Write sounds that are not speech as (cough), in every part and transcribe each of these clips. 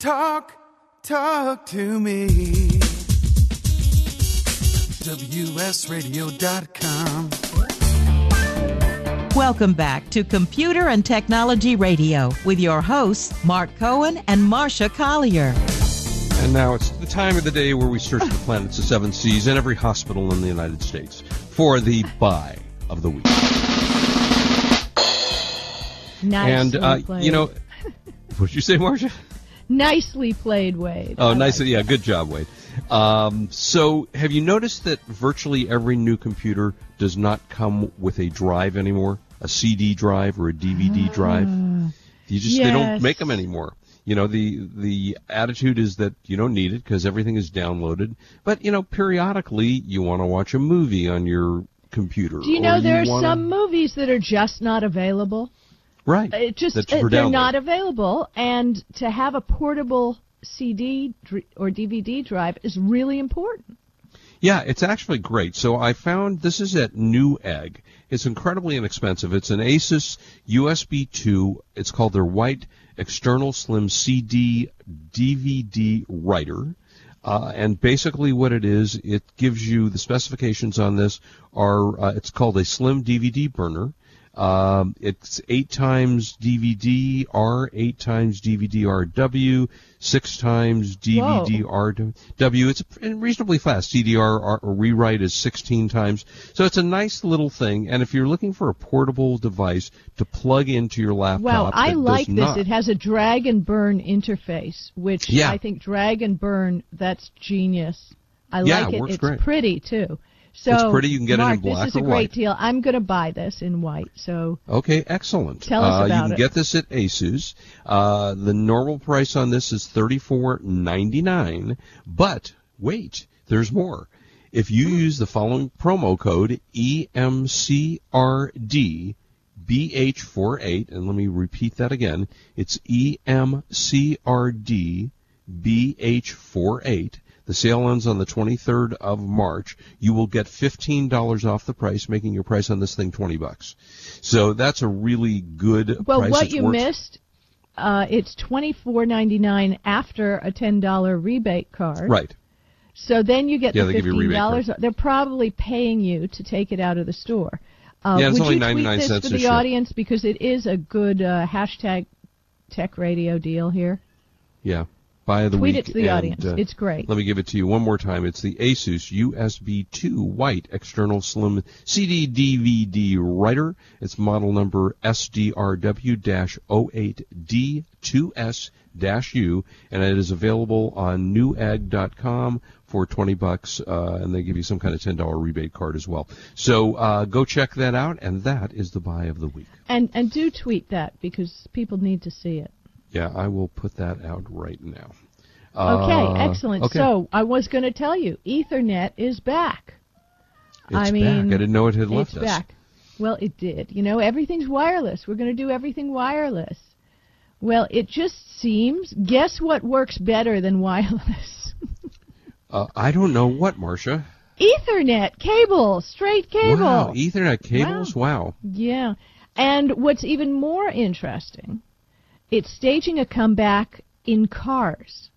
Talk, talk to me. WSRadio.com. Welcome back to Computer and Technology Radio with your hosts, Mark Cohen and Marcia Collier. And now it's the time of the day where we search the planets of seven seas and every hospital in the United States for the buy of the week. Nicely and uh, you know, what'd you say, Marcia? Nicely played, Wade. Oh, I nicely, like yeah, good job, Wade. Um, so, have you noticed that virtually every new computer does not come with a drive anymore, a CD drive or a DVD drive? You just they don't Ah, make them anymore. You know, the the attitude is that you don't need it because everything is downloaded. But you know, periodically you want to watch a movie on your computer. Do you know there are wanna- some movies that are just not available? Right? It just That's uh, they're download. not available, and to have a portable CD dr- or DVD drive is really important. Yeah, it's actually great. So I found this is at Newegg. It's incredibly inexpensive. It's an Asus USB 2. It's called their White External Slim CD DVD writer. Uh, and basically what it is, it gives you the specifications on this are, uh, it's called a slim DVD burner. Um, it's eight times DVD R, eight times DVD RW, six times DVD RW. It's reasonably fast. CDR rewrite is 16 times. So it's a nice little thing. And if you're looking for a portable device to plug into your laptop, Wow, I like this. not- It has a drag and burn interface, which Yeah. I think drag and burn that's genius. I Yeah, like it it's great. pretty too. So It's pretty. You can get it in Mark, black this is a great white. deal. I'm going to buy this in white. So Okay, excellent. Tell us uh, about You can it. get this at Asus. Uh, the normal price on this is thirty four ninety nine. But wait, there's more. If you use the following promo code EMCRD BH48, and let me repeat that again. It's EMCRD BH48. The sale ends on the 23rd of March. You will get $15 off the price, making your price on this thing 20 bucks. So that's a really good Well, price. what It's you worth- missed, uh, it's twenty four ninety nine after a ten dollar rebate card. Right. So then you get Yeah, the they give you a fifteen dollars. They're probably paying you to take it out of the store. Uh, Yeah, it's would only you 99 tweet this cents for the audience because it is a good uh, hashtag tech radio deal here. Yeah. Buy of the Tweet week. it to the and, audience. uh, It's great. Let me give it to you one more time. It's the Asus USB 2 white external slim CD DVD writer. It's model number SDRW-08D2S-U, and it is available on newegg.com for 20 bucks, uh, and they give you some kind of $10 rebate card as well. So uh, go check that out, and that is the buy of the week. And and do tweet that because people need to see it. Yeah, I will put that out right now. Okay, Uh, excellent. okay. So I was going to tell you, Ethernet is back. It's I back. mean, I didn't know it had left it's us. back. Well, it did. You know, everything's wireless. We're going to do everything wireless. Well, it just seems. Guess what works better than wireless? (laughs) Uh, I don't know what, Marcia. Ethernet cable, straight cable. Wow, Ethernet cables. Wow. Yeah. And what's even more interesting, it's staging a comeback in cars.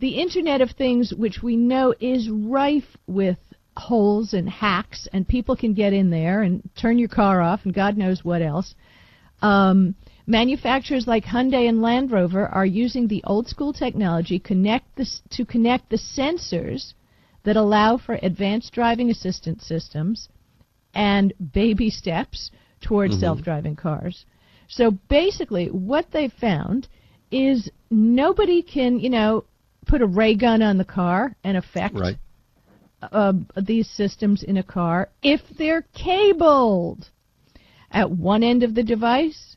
The Internet of Things, which we know is rife with holes and hacks, and people can get in there and turn your car off and God knows what else. Um, manufacturers like Hyundai and Land Rover are using the old school technology connect this, to connect the sensors that allow for advanced driving assistance systems and baby steps towards self-driving cars. So basically, what they've found is nobody can, you know, put a ray gun on the car and affect Right. uh, these systems in a car if they're cabled. At one end of the device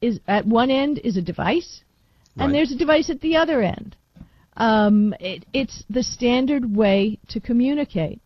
is at one end is a device, and there's a device at the other end. Um, it, it's the standard way to communicate.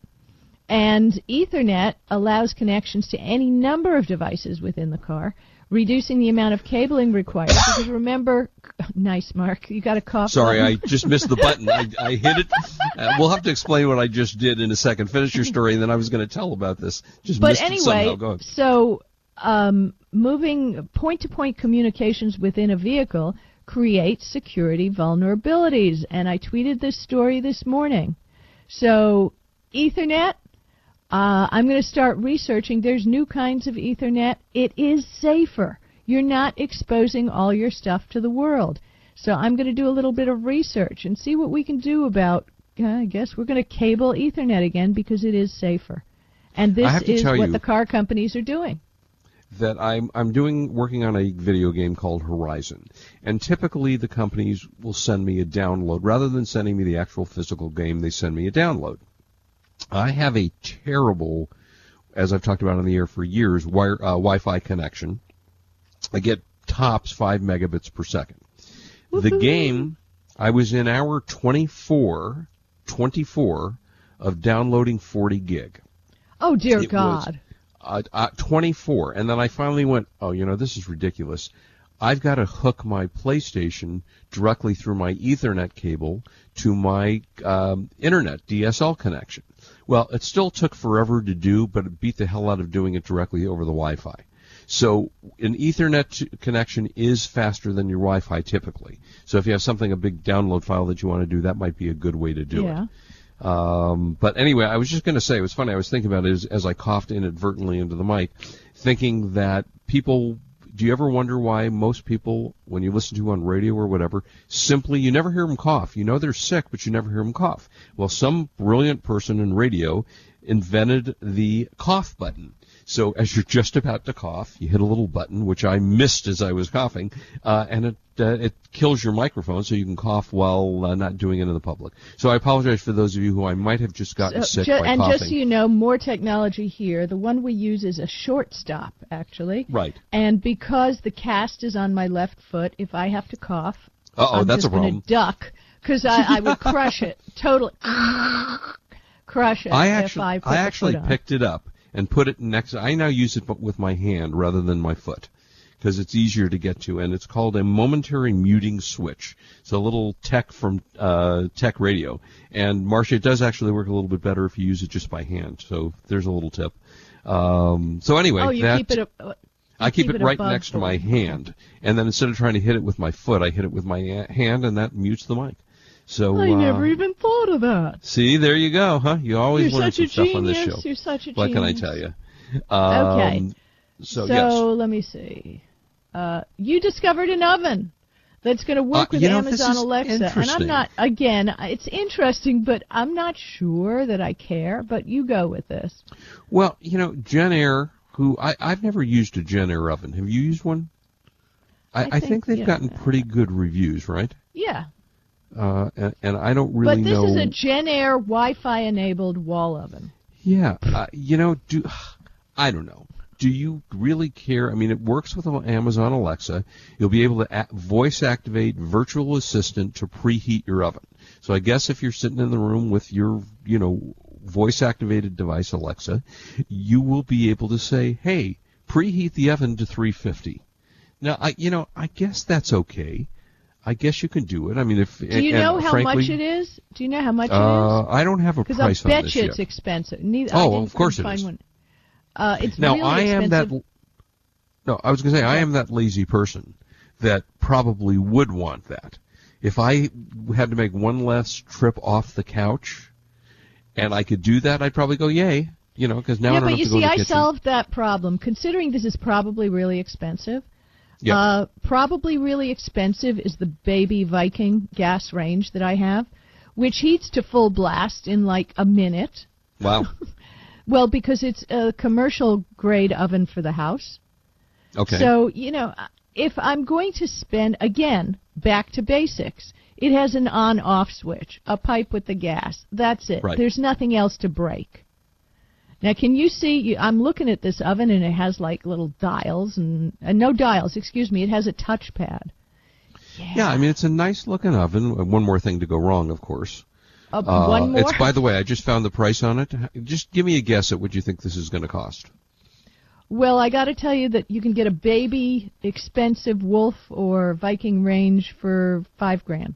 And Ethernet allows connections to any number of devices within the car, reducing the amount of cabling required. Because remember, (laughs) nice, Mark, you got a cough. Sorry, I just missed the button. I, I hit it. (laughs) Uh, we'll have to explain what I just did in a second. Finish your story, and then I was going to tell about this. Just but missed it somehow. anyway, Go so um, moving point-to-point communications within a vehicle creates security vulnerabilities. And I tweeted this story this morning. So, Ethernet, uh, I'm going to start researching. There's new kinds of Ethernet. It is safer. You're not exposing all your stuff to the world. So I'm going to do a little bit of research and see what we can do about. Uh, I guess we're going to cable Ethernet again because it is safer. And this is what the car companies are doing. that I'm I'm doing working on a video game called Horizon, and typically the companies will send me a download rather than sending me the actual physical game. They send me a download. I have a terrible, as I've talked about on the air for years, wire uh, Wi-Fi connection. I get tops five megabits per second. The game, I was in hour 24, 24 of downloading 40 gig Oh dear It was- God! uh, uh, 24, and then I finally went, oh, you know, this is ridiculous. I've got to hook my PlayStation directly through my Ethernet cable to my um, internet DSL connection. Well, it still took forever to do, but it beat the hell out of doing it directly over the Wi-Fi. So an Ethernet connection is faster than your Wi-Fi typically. So if you have something, a big download file that you want to do, that might be a good way to do it. yeah. Um, but anyway, I was just going to say it was funny. I was thinking about it as, as I coughed inadvertently into the mic, thinking that people. Do you ever wonder why most people, when you listen to on radio or whatever, simply you never hear them cough? You know they're sick, but you never hear them cough. Well, some brilliant person in radio invented the cough button. So as you're just about to cough, you hit a little button, which I missed as I was coughing, uh, and it uh, it kills your microphone, so you can cough while uh, not doing it in the public. So I apologize for those of you who I might have just gotten So, sick ju- by and coughing. just so you know, more technology here. The one we use is a short stop, actually. right. And because the cast is on my left foot, if I have to cough, Uh-oh, that's just a problem. duck because I, I would crush it totally. (laughs) crush it I if actually I, I actually picked it up and put it next. I now use it with my hand rather than my foot because it's easier to get to, and it's called a momentary muting switch. It's a little tech from uh, Tech Radio, and Marcia, it does actually work a little bit better if you use it just by hand. So there's a little tip. Um, so anyway, Oh, you that, keep it. Uh, I keep, keep it, it right next to my hand, and then instead of trying to hit it with my foot, I hit it with my hand, and that mutes the mic. So I uh, never even thought of that. see, there you go, huh? You always You're learn some stuff on this show. You're such a What can I tell you? Um, Okay. So, So yes. let me see. Uh, you discovered an oven that's going to work Uh, with know, Amazon Alexa, and I'm not. Again, it's interesting, but I'm not sure that I care. But you go with this. Well, you know, Jenn-Air, who I, I've never used a Jenn-Air oven. Have you used one? I, I I, think, think, they've yeah. gotten pretty good reviews, right? Yeah, Uh, and, and I don't really but this know. is a Jenn-Air Wi-Fi enabled wall oven. Yeah, uh, you know, do (sighs) I don't know. Do you really care? I mean, it works with Amazon Alexa. You'll be able to a- voice activate virtual assistant to preheat your oven. So I guess if you're sitting in the room with your, you know, voice activated device Alexa, you will be able to say, "Hey, preheat the oven to 350." Now, I, you know, I guess that's okay. I guess you can do it. I mean, if Do you and know how frankly, much it is? Do you know how much Uh, it is? I don't have a Because I price on bet this you yet. it's expensive. Neither, Oh, of course it find. One. Uh, it's Now really I am that. No, I was going to say I am that lazy person that probably would want that. If I had to make one less trip off the couch, and I could do that, I'd probably go yay. You know, because now yeah, I don't but have you to go see, to the I kitchen. solved that problem. Considering this is probably really expensive, Yeah. uh, probably really expensive is the Baby Viking gas range that I have, which heats to full blast in like a minute. wow. (laughs) Well, because it's a commercial grade oven for the house. Okay. So, you know, if I'm going to spend, again, back to basics, it has an on off switch, a pipe with the gas. That's it. Right. There's nothing else to break. Now, can you see? I'm looking at this oven and it has like little dials and uh, no dials, excuse me. It has a touchpad. yeah, I mean it's a nice looking oven. One more thing to go wrong, of course. Uh, Uh, one more. It's by the way, I just found the price on it. Just give me a guess at what you think this is going to cost. Well, I got to tell you that you can get a baby expensive Wolf or Viking range for five grand.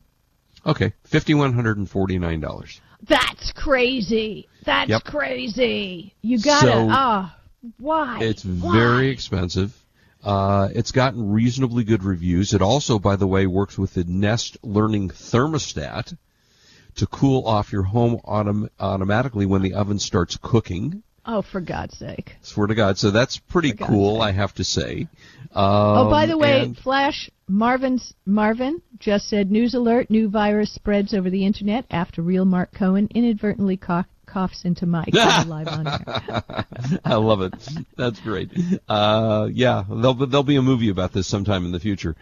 Okay, fifty one hundred and forty nine dollars. That's crazy. That's Yep. crazy. You gotta. So- Ah, why? It's Why? very expensive. Uh, it's gotten reasonably good reviews. It also, by the way, works with the Nest Learning thermostat to cool off your home autom- automatically when the oven starts cooking. Oh, for God's sake. Swear to God. So that's pretty cool, sake. I have to say. Oh, by Um, the way, and- Flash Marvin's Marvin just said news alert: new virus spreads over the internet after real Mark Cohen inadvertently cough, coughs into mic live on air. (laughs) I love it. That's great. Uh, yeah, there'll be, there'll be a movie about this sometime in the future.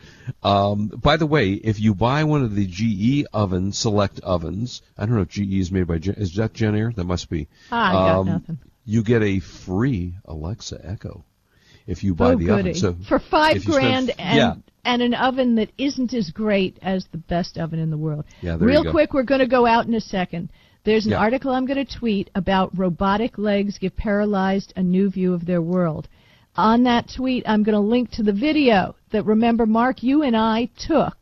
Um, by the way, if you buy one of the GE oven select ovens, I don't know if GE is made by Gen- is that Jenn-Air? That must be. Ah, I got Um, nothing. You get a free Alexa Echo if you buy oh, the goody. oven. So for five you spend- grand and yeah. and an oven that isn't as great as the best oven in the world. Yeah, there Real you go. quick, we're going to go out in a second. There's an Yeah. article I'm going to tweet about robotic legs give paralyzed a new view of their world. On that tweet, I'm going to link to the video that remember, Mark, you and I took.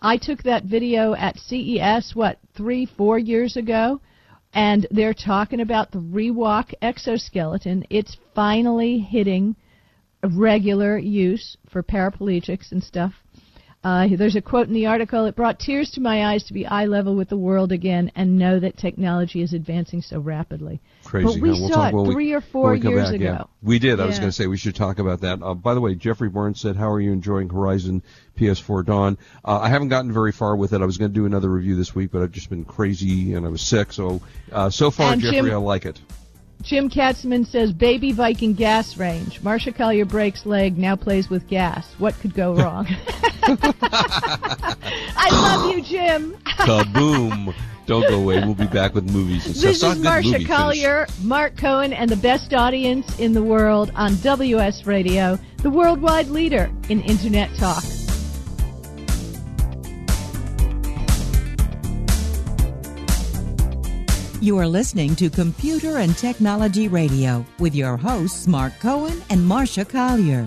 I took that video at CES, what, three, four years ago? And they're talking about the Rewalk exoskeleton. It's finally hitting regular use for paraplegics and stuff. Uh, there's a quote in the article. It brought tears to my eyes to be eye level with the world again and know that technology is advancing so rapidly. Crazy. But we huh? We'll saw talk it when we- three or four years back, ago. Yeah. We did. I was going to say we should talk about that. Uh, by the way, Jeffrey Barnes said, "How are you enjoying Horizon PS4 Dawn?" Uh, I haven't gotten very far with it. I was going to do another review this week, but I've just been crazy and I was sick. So uh, so far, And Jeffrey, Jim- I like it. Jim Katzman says, Baby Viking gas range. Marcia Collier breaks leg, now plays with gas. What could go wrong? (laughs) I love you, Jim. Kaboom! Don't go away. We'll be back with movies and. This Saw a is good Marcia movie finish. Collier, Mark Cohen, and the best audience in the world on WS Radio, the worldwide leader in Internet talk. You are listening to Computer and Technology Radio with your hosts, Mark Cohen and Marcia Collier.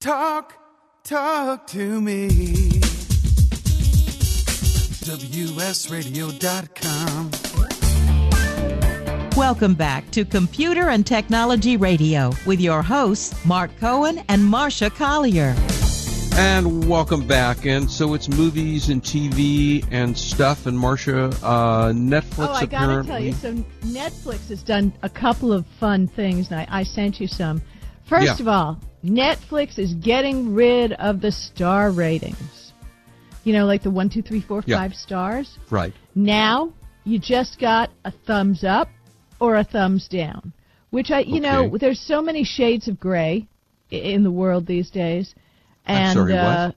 Talk, talk to me. WSRadio.com. Welcome back to Computer and Technology Radio with your hosts, Mark Cohen and Marcia Collier. And welcome back. And so it's movies and TV and stuff. And Marcia, uh, Netflix Oh, I gotta apparently. tell you, so Netflix has done a couple of fun things, and I, I sent you some. First Yeah. of all, Netflix is getting rid of the star ratings. You know, like the one, two, three, four, Yeah. five stars. Right. Now you just got a thumbs up or a thumbs down, which I, you know, there's so many shades of gray in the world these days, I'm and sorry, uh,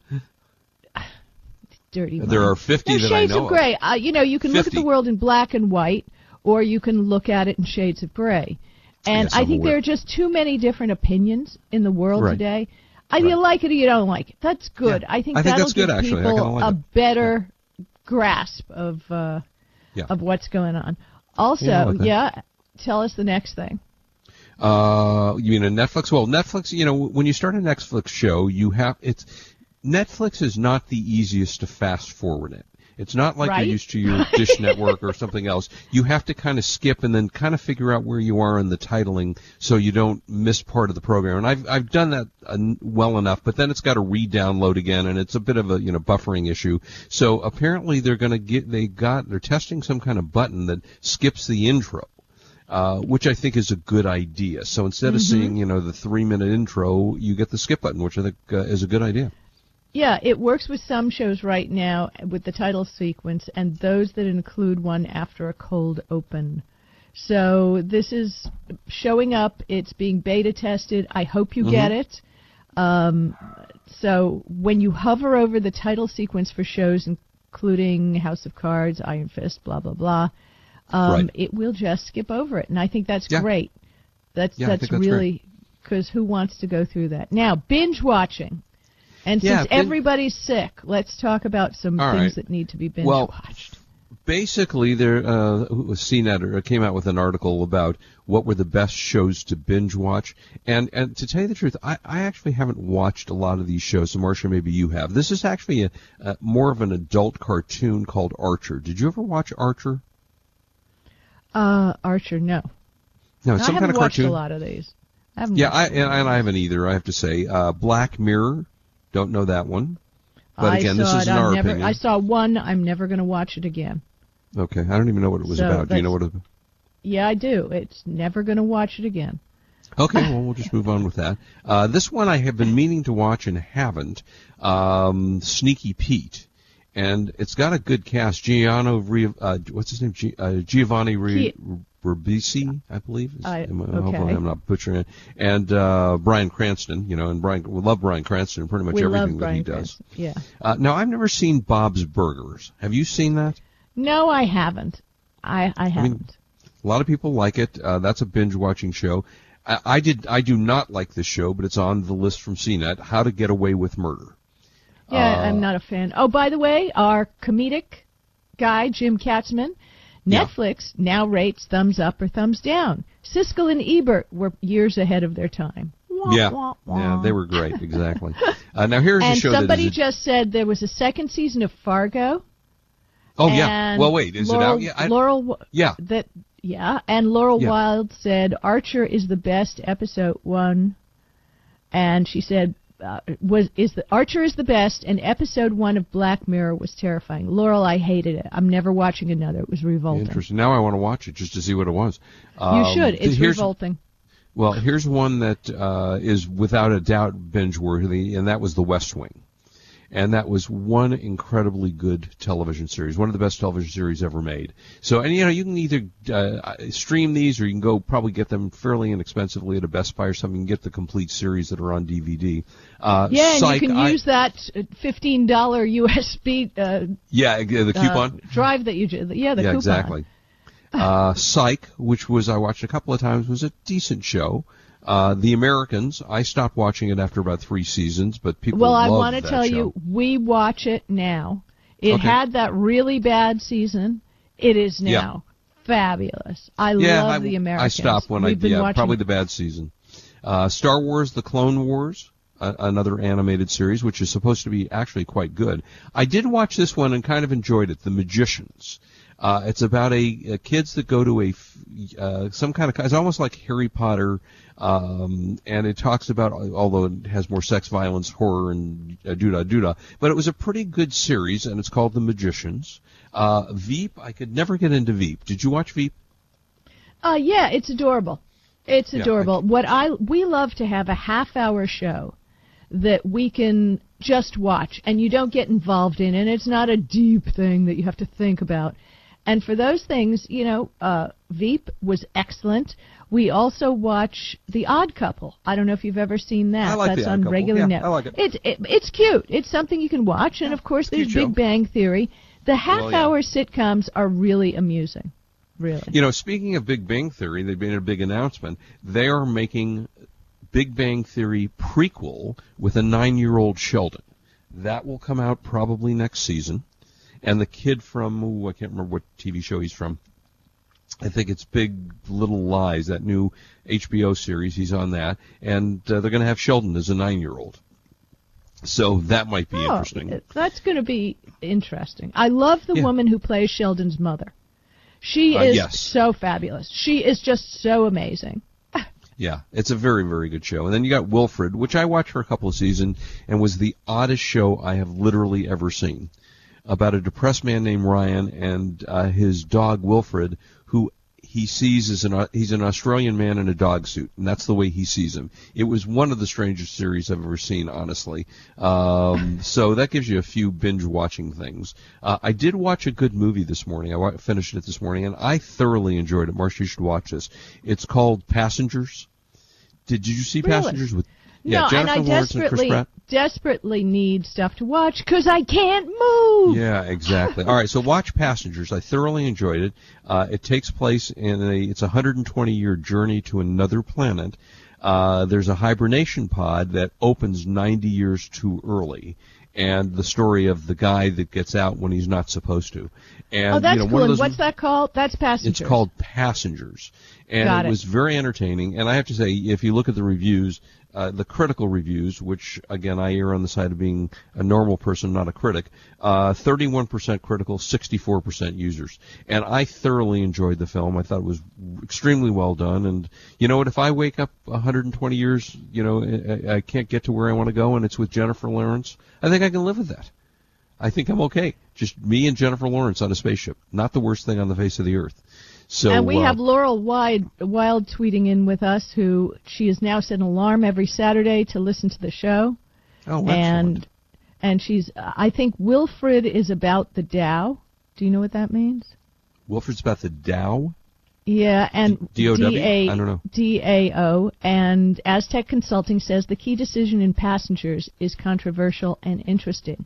dirty. There are 50 There's that I shades know of of. gray. Uh, you know, you can look at the world in black and white, or you can look at it in shades of gray. And I I'm think there are just too many different opinions in the world Right. today. Either you like it or you don't like it. That's good. Yeah. I think I that'll that's good, give actually. People like a it. better grasp of uh, Yeah. of what's going on. Also, Yeah, I like yeah, tell us the next thing. Uh, you mean a Netflix? Well, Netflix. You know, when you start a Netflix show, you have it's Netflix is not the easiest to fast forward it. It's not like Right? you're used to your Dish Network or something else. You have to kind of skip and then kind of figure out where you are in the titling so you don't miss part of the program. And I've I've done that uh, well enough, but then it's got to re-download again, and it's a bit of a you know buffering issue. So apparently they're going to get they got they're testing some kind of button that skips the intro uh, which I think is a good idea. So instead of Mhm. seeing, you know, the three minute intro, you get the skip button, which I think uh, is a good idea. Yeah, it works with some shows right now with the title sequence and those that include one after a cold open. So this is showing up. It's being beta tested. I hope you get Mhm. it. Um, so when you hover over the title sequence for shows including House of Cards, Iron Fist, blah blah blah, um, Right. it will just skip over it, and I think that's Yeah. great. That's Yeah, that's that's really because who wants to go through that now? Binge watching. And Yeah, since everybody's sick, let's talk about some things right. that need to be binge Well, watched. Basically, there uh, CNET came out with an article about what were the best shows to binge watch, and and to tell you the truth, I, I actually haven't watched a lot of these shows. So Marcia, maybe you have. This is actually a, a more of an adult cartoon called Archer. Did you ever watch Archer? Uh, Archer, no. No, it's I some haven't kind of watched cartoon. a lot of these. I haven't Yeah, watched I a lot of and, and I haven't either. I have to say, uh, Black Mirror. Don't know that one. But I again, this is in our never, opinion. I saw one. I'm never going to watch it again. Okay, I don't even know what it was So about. Do you know what? It, Yeah, I do. It's never going to watch it again. okay, well we'll just move on with that. Uh, this one I have been meaning to watch and haven't. Um, Sneaky Pete, and it's got a good cast. Giano, Re- uh, what's his name? Gi- uh, Giovanni Re- Ribisi, I believe. Is- I- I- okay. Hopefully, I'm not butchering it. And uh, Bryan Cranston, you know, and Brian we love Bryan Cranston pretty much we everything that he does. Cranston. Yeah. Uh, now I've never seen Bob's Burgers. Have you seen that? No, I haven't. I I I haven't. mean, a lot of people like it. Uh, that's a binge watching show. I, I did. I do not like this show, but it's on the list from CNET. How to Get Away with Murder. yeah, uh, I'm not a fan. Oh, by the way, our comedic guy Jim Katzman, Yeah. Netflix now rates thumbs up or thumbs down. Siskel and Ebert were years ahead of their time. Wah, yeah, wah, wah. yeah, they were great. Exactly. (laughs) uh, now here's and a show somebody that is. a- just said there was a second season of Fargo. oh yeah. Well, wait. Is Laurel, it out yet? I- Laurel, yeah. that yeah, and Laurel Yeah. Wild said Archer is the best episode one, and she said uh, was is the Archer is the best, and episode one of Black Mirror was terrifying. Laurel, I hated it. I'm never watching another. It was revolting. Interesting. Now I want to watch it just to see what it was. You Um, should. It's here's, revolting. Well, here's one that uh, is without a doubt binge worthy, and that was The West Wing. And that was one incredibly good television series, one of the best television series ever made. So, and you know, you can either uh, stream these or you can go probably get them fairly inexpensively at a Best Buy or something and get the complete series that are on DVD. Uh, Yeah, and you can I- use that uh, fifteen dollar USB uh, Yeah, the uh, coupon. drive that you yeah the yeah, coupon. exactly. Uh, Psych, which was I watched a couple of times, was a decent show. Uh, the Americans, I stopped watching it after about three seasons, but people. Well, I want to tell show. you, we watch it now. It Okay. had that really bad season. It is Yeah. now fabulous. I yeah, love I, the Americans. I stopped when We've I yeah watching probably the bad season. Uh, Star Wars: The Clone Wars, uh, another animated series, which is supposed to be actually quite good. I did watch this one and kind of enjoyed it. The Magicians. Uh, it's about a, a kids that go to a uh, some kind of it's almost like Harry Potter, um, and it talks about although it has more sex, violence, horror, and uh, doodah doodah, but it was a pretty good series, and it's called The Magicians. Uh, Veep, I could never get into Veep. Did you watch Veep? Uh, yeah, it's adorable. It's Yeah, adorable. what I we love to have a half hour show that we can just watch and you don't get involved in and it's not a deep thing that you have to think about. And for those things, you know, uh, Veep was excellent. We also watch The Odd Couple. I don't know if you've ever seen that. I like That's The Odd on Couple. regular Yeah, net. I like it. It's it, it's cute. It's something you can watch. And of course, there's. Big Bang Theory. The half Well, yeah. hour sitcoms are really amusing. Really. You know, speaking of Big Bang Theory, they've made a big announcement. They are making Big Bang Theory prequel with a nine-year-old Sheldon. That will come out probably next season. And the kid from, ooh, I can't remember what TV show he's from. I think it's Big Little Lies, that new HBO series. He's on that. And uh, they're going to have Sheldon as a nine-year-old. So that might be Oh, interesting. That's going to be interesting. I love the Yeah. woman who plays Sheldon's mother. She Uh, is yes. so fabulous. She is just so amazing. Yeah, it's a very, very good show. And then you got Wilfred, which I watched for a couple of seasons and was the oddest show I have literally ever seen. About a depressed man named Ryan and uh, his dog Wilfred, who he sees as an he's an Australian man in a dog suit, and that's the way he sees him. It was one of the strangest series I've ever seen, honestly. Um, (laughs) so that gives you a few binge watching things. Uh, I did watch a good movie this morning. I wa- finished it this morning, and I thoroughly enjoyed it. Marcia, you should watch this. It's called Passengers. Did, you see Really? Passengers with yeah no, Jennifer and I Lawrence and Chris Pratt? Desperately need stuff to watch because I can't move. Yeah, exactly. All right, so watch Passengers. I thoroughly enjoyed it. Uh, it takes place in a it's a 120 year journey to another planet. Uh, there's a hibernation pod that opens 90 years too early, and the story of the guy that gets out when he's not supposed to. And oh, that's you know, cool. one of And those what's that called? That's Passengers. it's called Passengers, and it it. was very entertaining. And I have to say, if you look at the reviews, uh, the critical reviews, which again I err on the side of being a normal person, not a critic, uh, 31% critical, 64% users, and I thoroughly enjoyed the film. I thought it was extremely well done. And you know what? If I wake up 120 years, you know, I, I can't get to where I want to go, and it's with Jennifer Lawrence, I think I can live with that. I think I'm okay. Just me and Jennifer Lawrence on a spaceship. Not the worst thing on the face of the earth. So and we uh, have Laurel Wild, Wild tweeting in with us, who she has now set an alarm every Saturday to listen to the show. oh, excellent. and and she's I think Wilfred is about the Dow. Do you know what that means? Wilfred's about the Dow. Yeah, and D-O-W? D-A- I don't know. D-A-O, and Aztec Consulting says the key decision in passengers is controversial and interesting.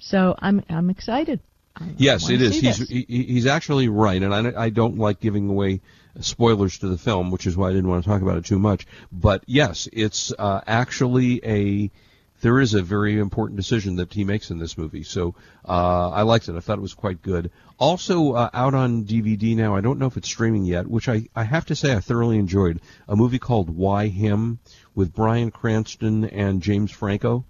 So I'm I'm excited. Yes, it is. He's he, he's actually right, and I, I don't like giving away spoilers to the film, which is why I didn't want to talk about it too much. But yes, it's uh, actually a there is a very important decision that he makes in this movie. So uh, I liked it. I thought it was quite good. Also uh, out on DVD now. I don't know if it's streaming yet, which I, I have to say I thoroughly enjoyed. A movie called Why Him with Bryan Cranston and James Franco.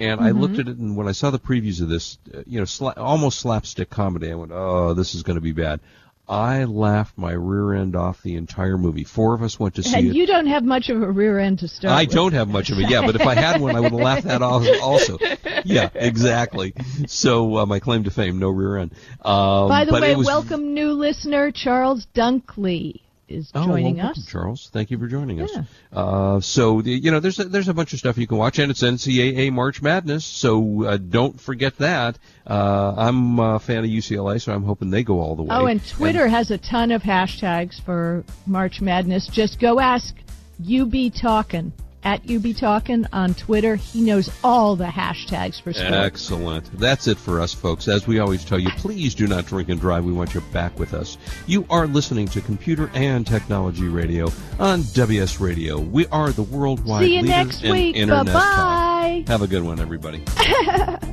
And I looked at it, and when I saw the previews of this, uh, you know, sla- almost slapstick comedy, I went, "Oh, this is going to be bad." I laughed my rear end off the entire movie. Four of us went to (laughs) see it. and it. you don't have much of a rear end to start. I with. don't have much of it, yeah, but if I had one, I would have laughed that off also. Yeah, exactly. So uh, my claim to fame, no rear end. Um, By the but way, was, welcome new listener Charles Dunkley is Oh, joining well, welcome, us. Charles. Thank you for joining us. Yeah. Uh, so the, you know, there's a, there's a bunch of stuff you can watch, and it's NCAA March Madness. So uh, don't forget that. Uh, I'm a fan of UCLA, so I'm hoping they go all the way. Oh, and Twitter has a ton of hashtags for March Madness. Just go ask UB Talkin'. At UB Talkin on Twitter. He knows all the hashtags for sports. Excellent. That's it for us, folks. As we always tell you, please do not drink and drive. We want you back with us. You are listening to Computer and Technology Radio on WS Radio. We are the worldwide See you next in week. internet talk. Bye-bye. Have a good one, everybody. (laughs)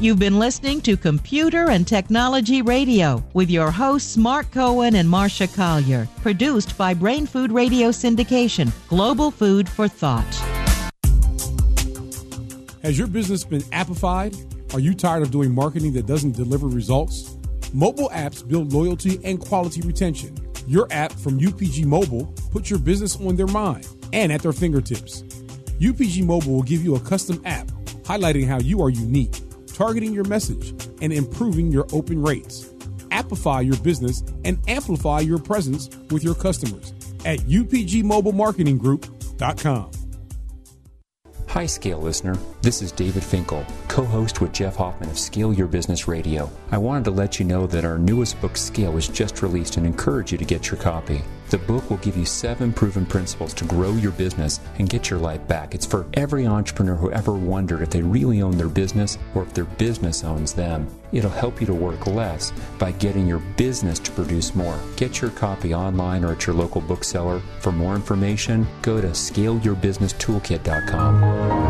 You've been listening to Computer and Technology Radio with your hosts Mark Cohen and Marcia Collier, produced by Brain Food Radio Syndication, global food for thought. Has your business been appified? Are you tired of doing marketing that doesn't deliver results? Mobile apps build loyalty and quality retention. Your app from UPG Mobile puts your business on their mind and at their fingertips. UPG Mobile will give you a custom app highlighting how you are unique, targeting your message, and improving your open rates. Appify your business and amplify your presence with your customers at upgmobilemarketinggroup.com. Hi, Scale listener. This is David Finkel, co host with Jeff Hoffman of Scale Your Business Radio. I wanted to let you know that our newest book, Scale, was just released and encourage you to get your copy. The book will give you seven proven principles to grow your business and get your life back. It's for every entrepreneur who ever wondered if they really own their business or if their business owns them. It'll help you to work less by getting your business to produce more. Get your copy online or at your local bookseller. For more information, go to scaleyourbusinesstoolkit.com.